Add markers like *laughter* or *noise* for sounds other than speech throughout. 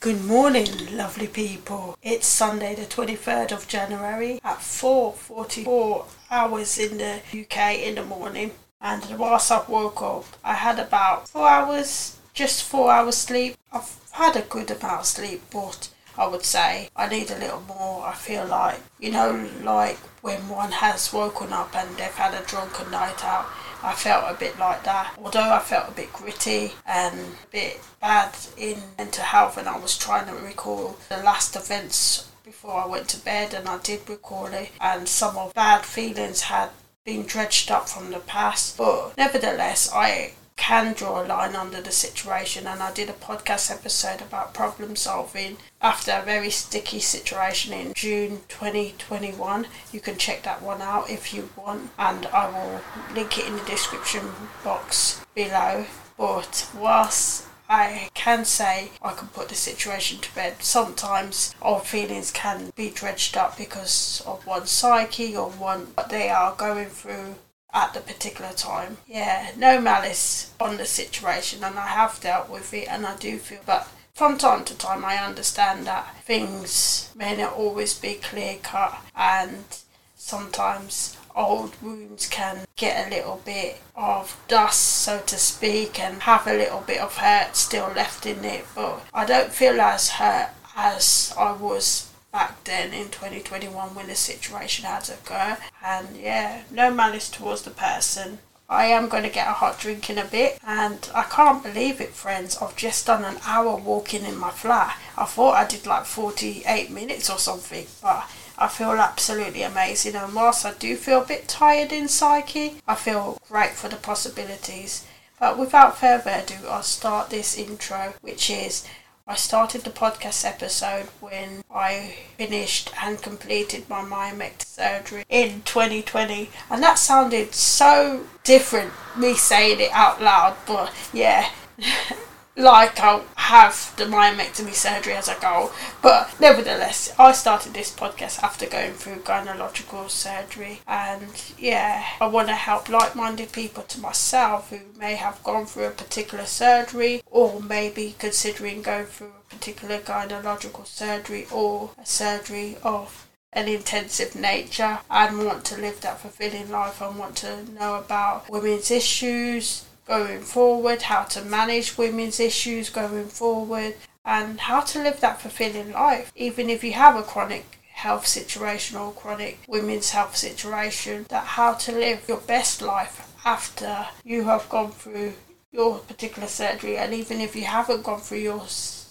Good morning, lovely people. It's Sunday, the 23rd of January at 4:44 hours in the UK in the morning. And whilst I woke up, I had about four hours, just four hours sleep. I've had a good amount of sleep, but I would say I need a little more. I feel like, you know, like when one has woken up and they've had a drunken night out I felt a bit like that. Although I felt a bit gritty and a bit bad in mental health, and I was trying to recall the last events before I went to bed, and I did recall it, and some of bad feelings had been dredged up from the past. But nevertheless, I can draw a line under the situation and I did a podcast episode about problem solving after a very sticky situation in June 2021 you can check that one out if you want and I will link it in the description box below but whilst I can say I can put the situation to bed. Sometimes old feelings can be dredged up because of one's psyche or one what they are going through at the particular time. Yeah, no malice on the situation, and I have dealt with it, and I do feel, but from time to time, I understand that things may not always be clear cut, and sometimes old wounds can get a little bit of dust, so to speak, and have a little bit of hurt still left in it. But I don't feel as hurt as I was back then in 2021 when the situation had occurred. And yeah, no malice towards the person. I am going to get a hot drink in a bit, and I can't believe it, friends. I've just done an hour walking in my flat. I thought I did like 48 minutes or something, but I feel absolutely amazing. And whilst I do feel a bit tired in psyche, I feel great for the possibilities. But without further ado, I'll start this intro, which is I started the podcast episode when I finished and completed my myomectomy surgery in 2020, and that sounded so different me saying it out loud, but yeah. *laughs* like I'll have the myomectomy surgery as a goal. But nevertheless, I started this podcast after going through gynecological surgery, and yeah, I want to help like minded people to myself who may have gone through a particular surgery or maybe considering going through a particular gynecological surgery or a surgery of an intensive nature and want to live that fulfilling life and want to know about women's issues going forward, how to manage women's issues going forward, and how to live that fulfilling life, even if you have a chronic health situation or chronic women's health situation, that how to live your best life after you have gone through your particular surgery, and even if you haven't gone through your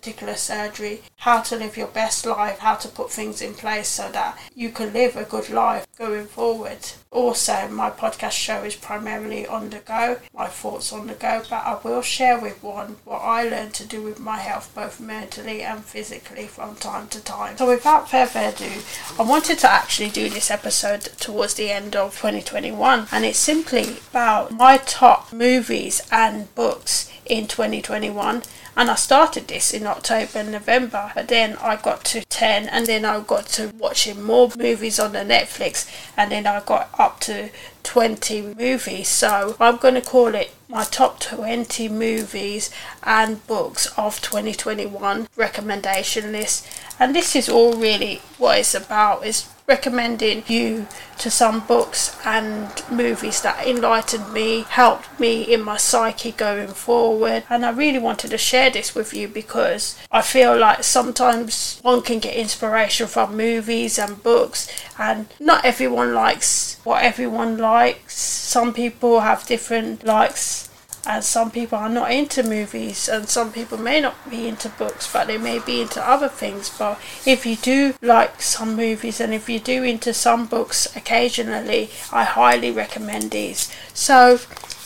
particular surgery, how to live your best life, how to put things in place so that you can live a good life going forward. Also, my podcast show is primarily on the go, my thoughts on the go, but I will share with one what I learned to do with my health, both mentally and physically, from time to time. So, without further ado, I wanted to actually do this episode towards the end of 2021, and it's simply about my top movies and books in 2021 and I started this in October and November, but then I got to 10 and then I got to watching more movies on the Netflix and then I got up to 20 movies. So I'm going to call it my top 20 movies and books of 2021 recommendation list. And this is all really what it's about is recommending you to some books and movies that enlightened me, helped me in my psyche going forward. And I really wanted to share this with you because I feel like sometimes one can get inspiration from movies and books, and not everyone likes what everyone likes. Some people have different likes and some people are not into movies and some people may not be into books but they may be into other things. But if you do like some movies and if you do into some books occasionally i highly recommend these. So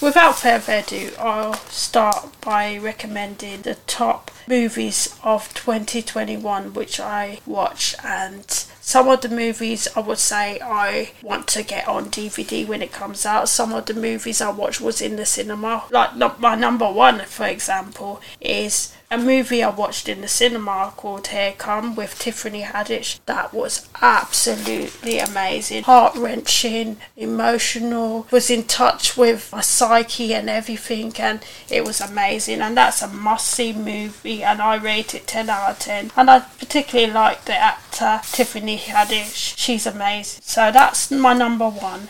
without further ado i'll start by recommending the top movies of 2021 which i watch and some of the movies I would say I want to get on DVD when it comes out. Some of the movies I watched was in the cinema. Like my number one, for example, is a movie I watched in the cinema called Here Come with Tiffany Haddish. That was absolutely amazing, heart wrenching, emotional, was in touch with my psyche and everything, and it was amazing. And that's a must see movie, and I rate it 10 out of 10. And I particularly like the actor Tiffany Haddish, she's amazing. So that's my number one.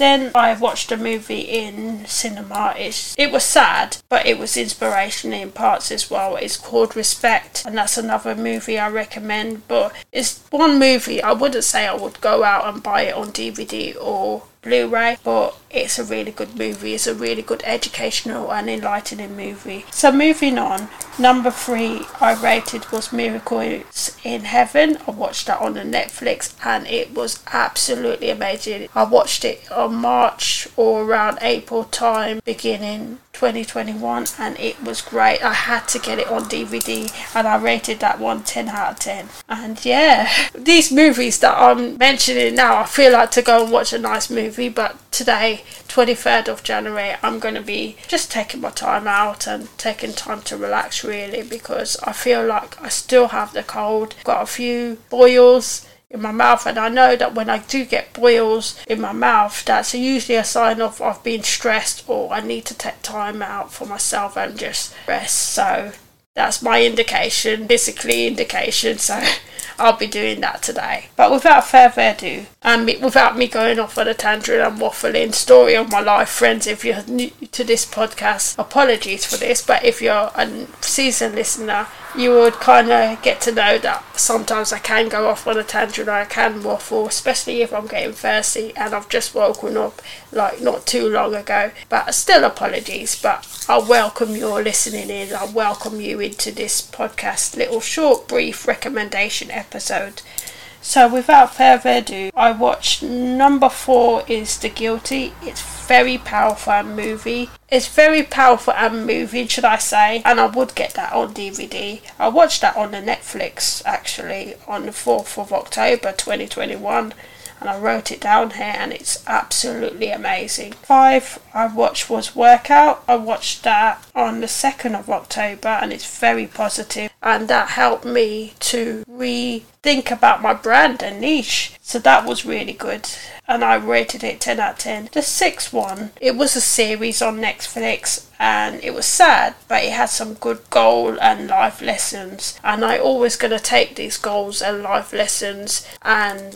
Then I've watched a movie in cinema. It's, it was sad, but it was inspirational in parts as well. It's called Respect, and that's another movie I recommend. But it's one movie I wouldn't say I would go out and buy it on DVD or Blu-ray, but it's a really good movie. It's a really good educational and enlightening movie. So moving on, number three I rated was Miracles in Heaven. I watched that on the Netflix and it was absolutely amazing. I watched it on March or around April time, beginning 2021 and it was great. I had to get it on DVD and I rated that one 10 out of 10. And yeah, *laughs* these movies that I'm mentioning now, I feel like to go and watch a nice movie, but today, 23rd of January, I'm going to be just taking my time out and taking time to relax really because I feel like I still have the cold, got a few boils in my mouth and I know that when I do get boils in my mouth that's usually a sign of I've been stressed or I need to take time out for myself and just rest so that's my indication physically indication so *laughs* I'll be doing that today. But without further ado, and without me going off on a tangent and waffling, story of my life, friends, if you're new to this podcast, apologies for this, but if you're a seasoned listener, you would kind of get to know that sometimes I can go off on a tangent I can waffle, especially if I'm getting thirsty and I've just woken up like not too long ago. But still, apologies, but I welcome your listening in. I welcome you into this podcast, little short, brief recommendation episode. So without further ado, I watched number four is The Guilty. It's very powerful and movie. It's very powerful and moving, should I say, and I would get that on DVD. I watched that on the Netflix actually on the 4th of October 2021 and I wrote it down here and it's absolutely amazing. Five I watched was Workout. I watched that on the 2nd of October and it's very positive and that helped me to rethink about my brand and niche. So that was really good and I rated it 10 out of 10. The sixth one, it was a series on Netflix and it was sad, but it had some good goal and life lessons. And I always gonna take these goals and life lessons and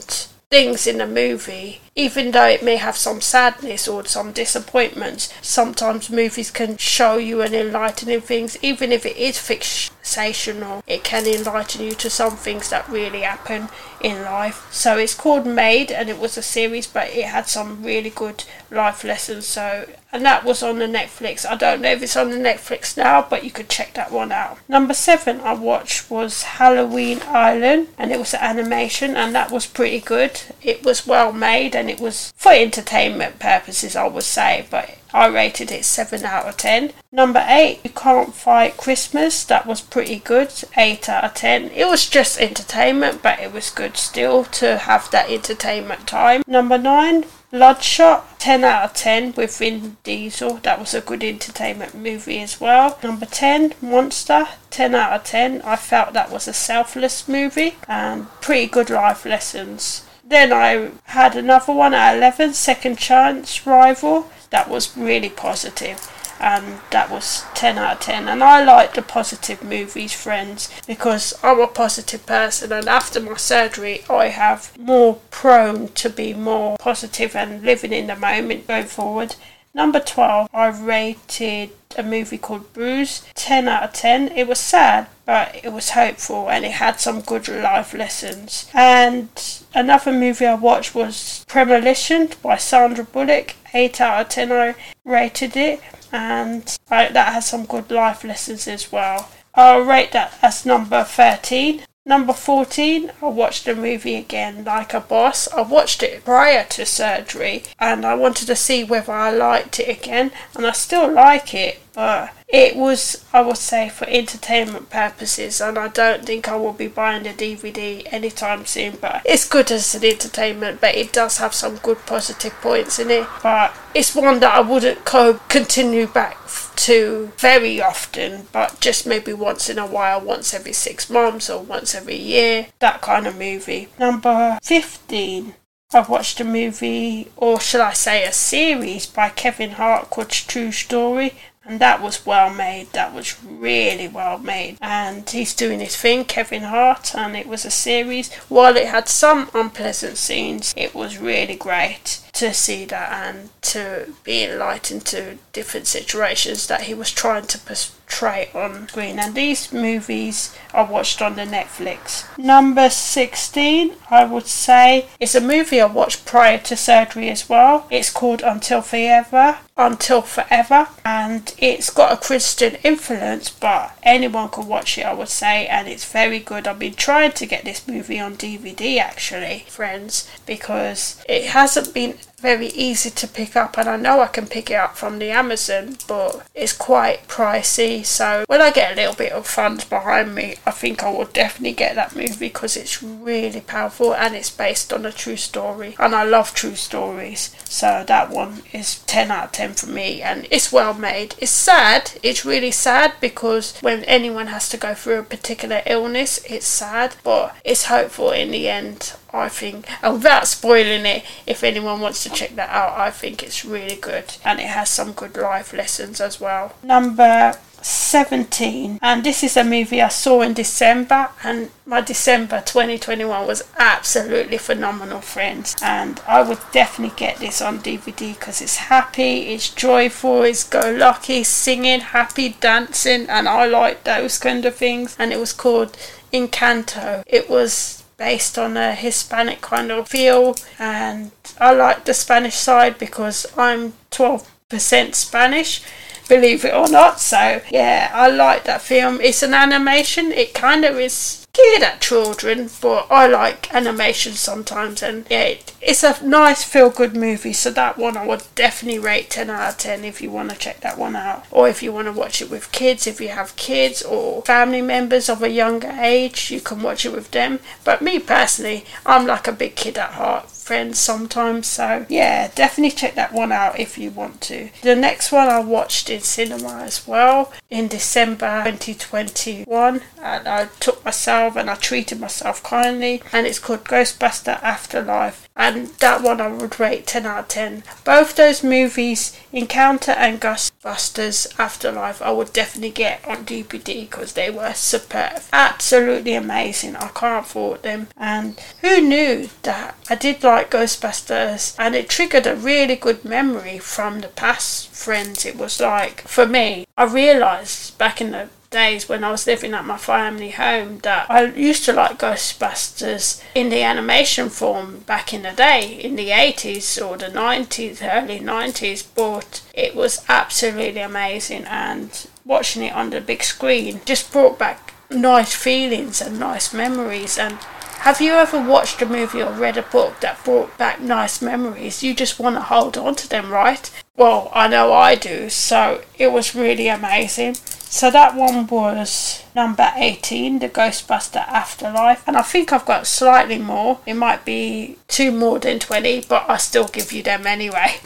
things in a movie, even though it may have some sadness or some disappointments, sometimes movies can show you an enlightening things, even if it is fictional, it can enlighten you to some things that really happen in life. So it's called Maid and it was a series but it had some really good life lessons so and that was on the Netflix. I don't know if it's on the Netflix now, but you could check that one out. Number seven I watched was Halloween Island, and it was an animation, and that was pretty good. It was well made, and it was for entertainment purposes, I would say, but I rated it 7 out of 10. Number 8, You Can't Fight Christmas. That was pretty good. 8 out of 10. It was just entertainment, but it was good still to have that entertainment time. Number 9, Bloodshot, 10 out of 10 with Vin Diesel. That was a good entertainment movie as well. Number 10, Monster, 10 out of 10. I felt that was a selfless movie and pretty good life lessons. Then I had another one at 11, Second Chance Rival. That was really positive. And that was 10 out of 10 and I like the positive movies friends because I'm a positive person and after my surgery I have more prone to be more positive and living in the moment going forward. Number 12, I rated a movie called Bruise, 10 out of 10. It was sad, but it was hopeful and it had some good life lessons. And another movie I watched was Premonition by Sandra Bullock, 8 out of 10. I rated it, and I, that has some good life lessons as well. I'll rate that as number 13. Number 14, I watched the movie again, Like a Boss. I watched it prior to surgery and I wanted to see whether I liked it again, and I still like it, but it was, I would say, for entertainment purposes, and I don't think I will be buying the DVD anytime soon. But it's good as an entertainment, but it does have some good positive points in it. But it's one that I wouldn't co- continue back to very often, but just maybe once in a while, once every six months or once every year, that kind of movie. Number 15. I've watched a movie, or shall I say a series, by Kevin Hart called True Story, and that was well made. That was really well made. And he's doing his thing, Kevin Hart, and it was a series. While it had some unpleasant scenes, it was really great to see that and to be enlightened to different situations that he was trying to portray on screen. And these movies I watched on the Netflix. Number 16, I would say, is a movie I watched prior to surgery as well. It's called Until Forever. Until Forever, and it's got a Christian influence, but anyone can watch it, I would say, and it's very good. I've been trying to get this movie on DVD actually, friends, because it hasn't been very easy to pick up and I know I can pick it up from the Amazon but it's quite pricey. So when I get a little bit of funds behind me I think I will definitely get that movie because it's really powerful and it's based on a true story and I love true stories. So that one is 10 out of 10 for me and it's well made. It's sad. It's really sad because when anyone has to go through a particular illness it's sad but it's hopeful in the end I think, and without spoiling it, if anyone wants to check that out, I think it's really good. And it has some good life lessons as well. Number 17 and this is a movie I saw in December and my December 2021 was absolutely phenomenal friends. And I would definitely get this on DVD because it's happy it's joyful it's go lucky singing happy dancing and I like those kind of things. And it was called Encanto. It was based on a Hispanic kind of feel, and I like the Spanish side because I'm 12% Spanish, believe it or not. So, yeah, I like that film. It's an animation, it kind of is geared at children, but I like animation sometimes, and yeah, it, it's a nice feel good movie. So that one I would definitely rate 10 out of 10 if you want to check that one out, or if you want to watch it with kids, if you have kids or family members of a younger age, you can watch it with them. But me personally, I'm like a big kid at heart friends sometimes. So yeah, definitely check that one out if you want to. The next one I watched in cinema as well in December 2021, and I took myself and I treated myself kindly, and it's called Ghostbuster Afterlife, and that one I would rate 10 out of 10. Both those movies, Encanto and Ghostbusters Afterlife, I would definitely get on DVD because they were superb, absolutely amazing. I can't fault them, and who knew that I did like Ghostbusters, and it triggered a really good memory from the past friends. It was like, for me, I realised back in the days when I was living at my family home that I used to like Ghostbusters in the animation form back in the day, in the 80s or the 90s, early 90s, but it was absolutely amazing and watching it on the big screen just brought back nice feelings and nice memories and have you ever watched a movie or read a book that brought back nice memories? You just want to hold on to them, right? Well, I know I do, so it was really amazing. So that one was number 18, The Ghostbuster Afterlife. And I think I've got slightly more. It might be two more than 20, but I still give you them anyway.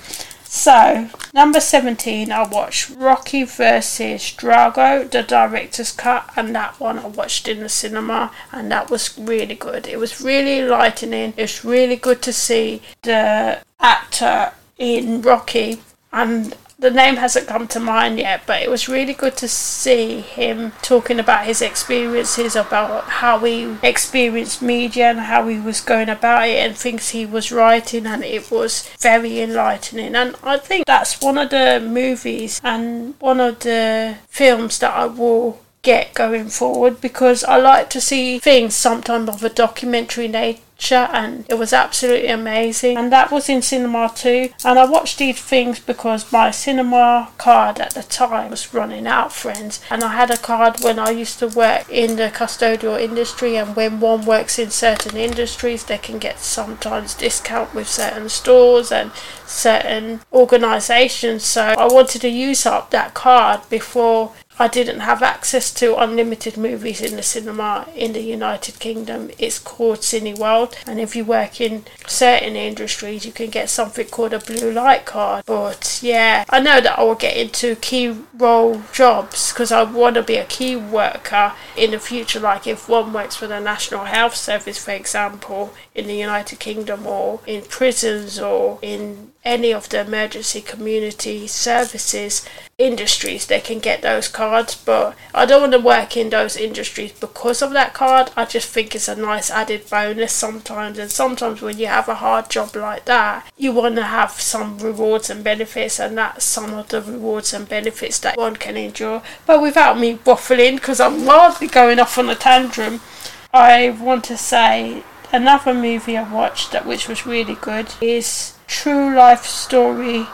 So, number 17, I watched Rocky versus Drago, the director's cut, and that one I watched in the cinema, and that was really good. It was really enlightening. It's really good to see the actor in Rocky and the name hasn't come to mind yet, but it was really good to see him talking about his experiences, about how he experienced media and how he was going about it and things he was writing, and it was very enlightening. And I think that's one of the movies and one of the films that I will get going forward because I like to see things sometimes of a documentary nature picture and it was absolutely amazing. And that was in cinema too. And I watched these things because my cinema card at the time was running out, friends. And I had a card when I used to work in the custodial industry and when one works in certain industries they can get sometimes discount with certain stores and certain organisations. So I wanted to use up that card before I didn't have access to unlimited movies in the cinema in the United Kingdom. It's called Cineworld, and if you work in certain industries, you can get something called a blue light card. But yeah, I know that I will get into key role jobs because I want to be a key worker in the future. Like if one works for the National Health Service, for example, in the United Kingdom, or in prisons, or in any of the emergency community services industries they can get those cards but I don't want to work in those industries because of that card. I just think it's a nice added bonus sometimes and sometimes when you have a hard job like that you want to have some rewards and benefits and that's some of the rewards and benefits that one can enjoy but without me waffling because I'm wildly going off on a tantrum I want to say another movie I watched that which was really good is True Life Story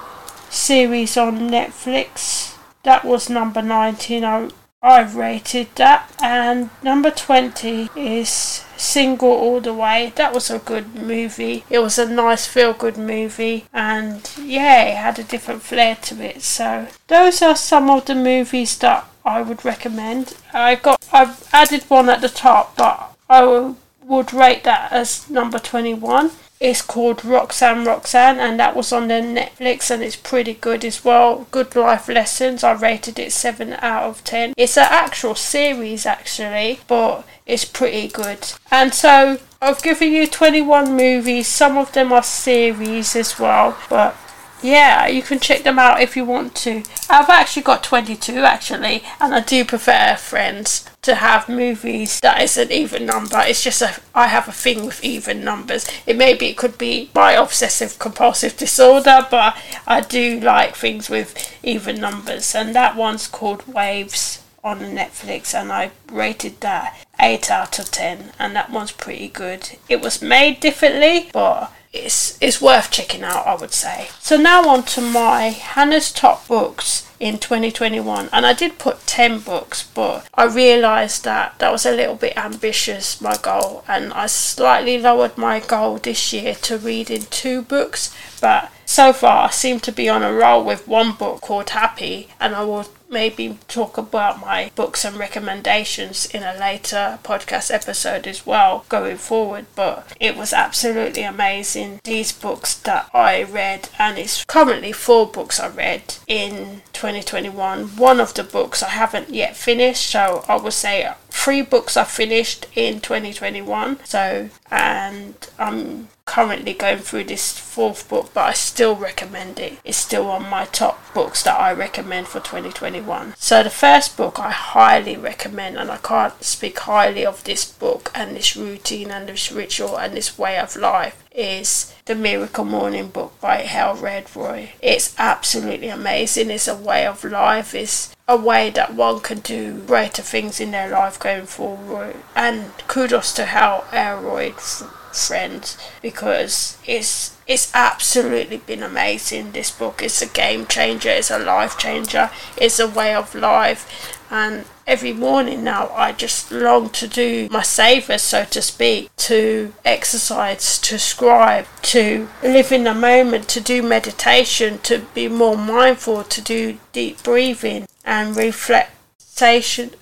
series on Netflix. That was number 19. I, I rated that. And number 20 is Single All the Way. That was a good movie. It was a nice feel good movie. And yeah, it had a different flair to it. So those are some of the movies that I would recommend. I got I've added one at the top, but I would rate that as number 21. It's called Roxanne Roxanne, and that was on the Netflix, and it's pretty good as well. Good life lessons. I rated it seven out of ten. It's an actual series actually, but it's pretty good. And so I've given you 21 movies. Some of them are series as well, but yeah, you can check them out if you want to. I've actually got 22 actually, and I do prefer Friends to have movies that is an even number. It's just a I have a thing with even numbers. It maybe it could be my obsessive compulsive disorder, but I do like things with even numbers, and that one's called Waves on Netflix, and I rated that 8 out of 10, and that one's pretty good. It was made differently, but it's, it's worth checking out, I would say. So now on to my Hannah's Top Books in 2021 and I did put 10 books but I realized that that was a little bit ambitious my goal. And I slightly lowered my goal this year to reading two books. But so far I seem to be on a roll with one book called Happy and I will maybe talk about my books and recommendations in a later podcast episode as well going forward. But it was absolutely amazing. These books that I read, and it's currently four books I read in 2021. One of the books I haven't yet finished, so I would say three books I finished in 2021. So, and I'm currently going through this fourth book, but I still recommend it. It's still on my top books that I recommend for 2021. So, the first book I highly recommend, and I can't speak highly of this book and this routine and this ritual and this way of life, is the Miracle Morning book by Hal Elrod. It's absolutely amazing. It's a way of life. It's a way that one can do greater things in their life going forward. And kudos to Hal Elrod friends because it's it's absolutely been amazing. This book it's a game changer it's a life changer it's a way of life. And every morning now I just long to do my savers so to speak to exercise to scribe to live in the moment to do meditation to be more mindful to do deep breathing and reflection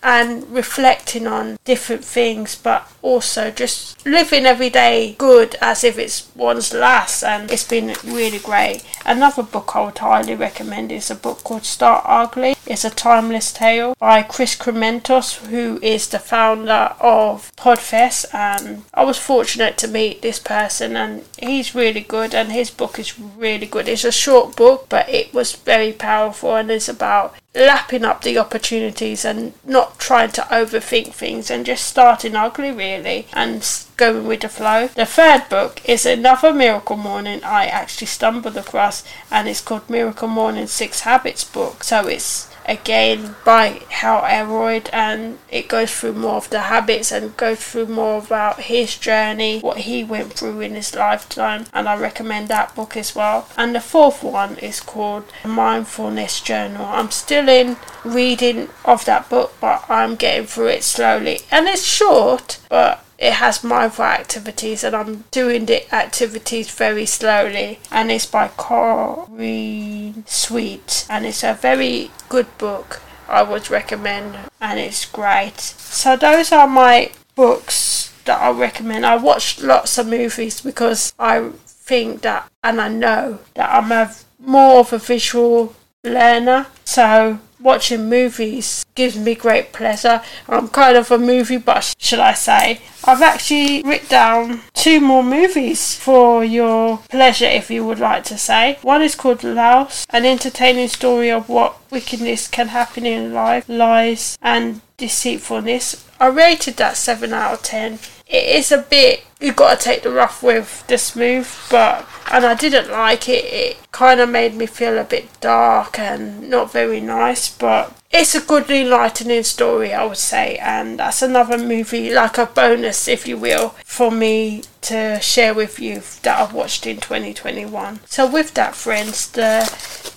and reflecting on different things, but also just living every day good as if it's one's last. And it's been really great. Another book I would highly recommend is a book called Start Ugly. It's a timeless tale by Chris Krimitsos, who is the founder of Podfest. And I was fortunate to meet this person, and he's really good, and his book is really good. It's a short book, but it was very powerful, and it's about lapping up the opportunities and not trying to overthink things and just starting ugly really and going with the flow. The third book is another Miracle Morning I actually stumbled across and it's called Miracle Morning Six Habits book. So it's again by Hal Elrod and it goes through more of the habits and goes through more about his journey, what he went through in his lifetime, and I recommend that book as well. And the fourth one is called Mindfulness Journal. I'm still in reading of that book, but I'm getting through it slowly, and it's short, but it has mindful activities and I'm doing the activities very slowly and it's by Corinne Sweet and it's a very good book I would recommend and it's great. So those are my books that I recommend. I watch lots of movies because I think that and I know that I'm a more of a visual learner. So watching movies gives me great pleasure. I'm kind of a movie buff, should I say. I've actually written down two more movies for your pleasure, if you would like to say. One is called Laos, an entertaining story of what wickedness can happen in life, lies, and deceitfulness. I rated that 7 out of 10. It is a bit, you've got to take the rough with the smooth, but, and I didn't like it. It kind of made me feel a bit dark and not very nice, but it's a good enlightening story, I would say, and that's another movie, like a bonus, if you will, for me to share with you that I've watched in 2021. So, with that, friends, the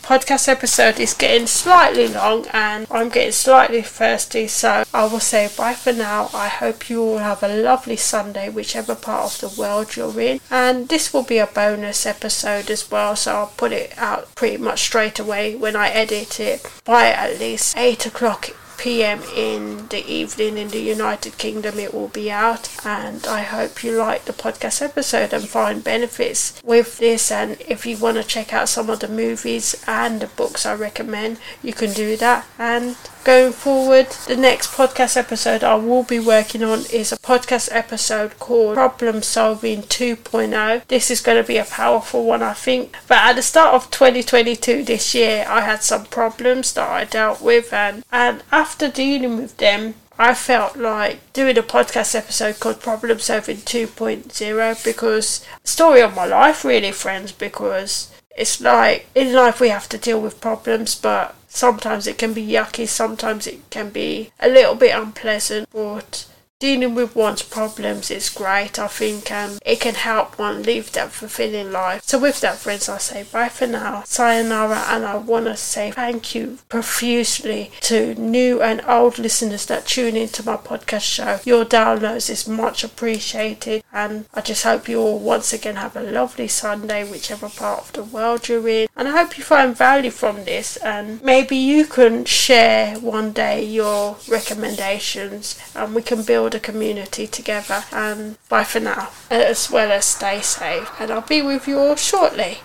podcast episode is getting slightly long and I'm getting slightly thirsty, so I will say bye for now. I hope you all have a lovely Sunday, whichever part of the world you're in, and this will be a bonus episode as well, so I'll put it out pretty much straight away when I edit it by at least 8 o'clock p.m. in the evening in the United Kingdom it will be out and I hope you like the podcast episode and find benefits with this. And if you want to check out some of the movies and the books I recommend you can do that. And going forward the next podcast episode I will be working on is a podcast episode called Problem Solving 2.0 this is going to be a powerful one I think. But at the start of 2022 this year I had some problems that I dealt with and and after dealing with them I felt like doing a podcast episode called Problem Solving 2.0 because story of my life really friends because it's like in life we have to deal with problems but sometimes it can be yucky, sometimes it can be a little bit unpleasant, but dealing with one's problems is great, I think, and it can help one live that fulfilling life. So, with that, friends, I say bye for now, sayonara, and I want to say thank you profusely to new and old listeners that tune into my podcast show. Your downloads is much appreciated, and I just hope you all once again have a lovely Sunday, whichever part of the world you're in. And I hope you find value from this, and maybe you can share one day your recommendations, and we can build a community together. And bye for now, as well as stay safe. And I'll be with you all shortly.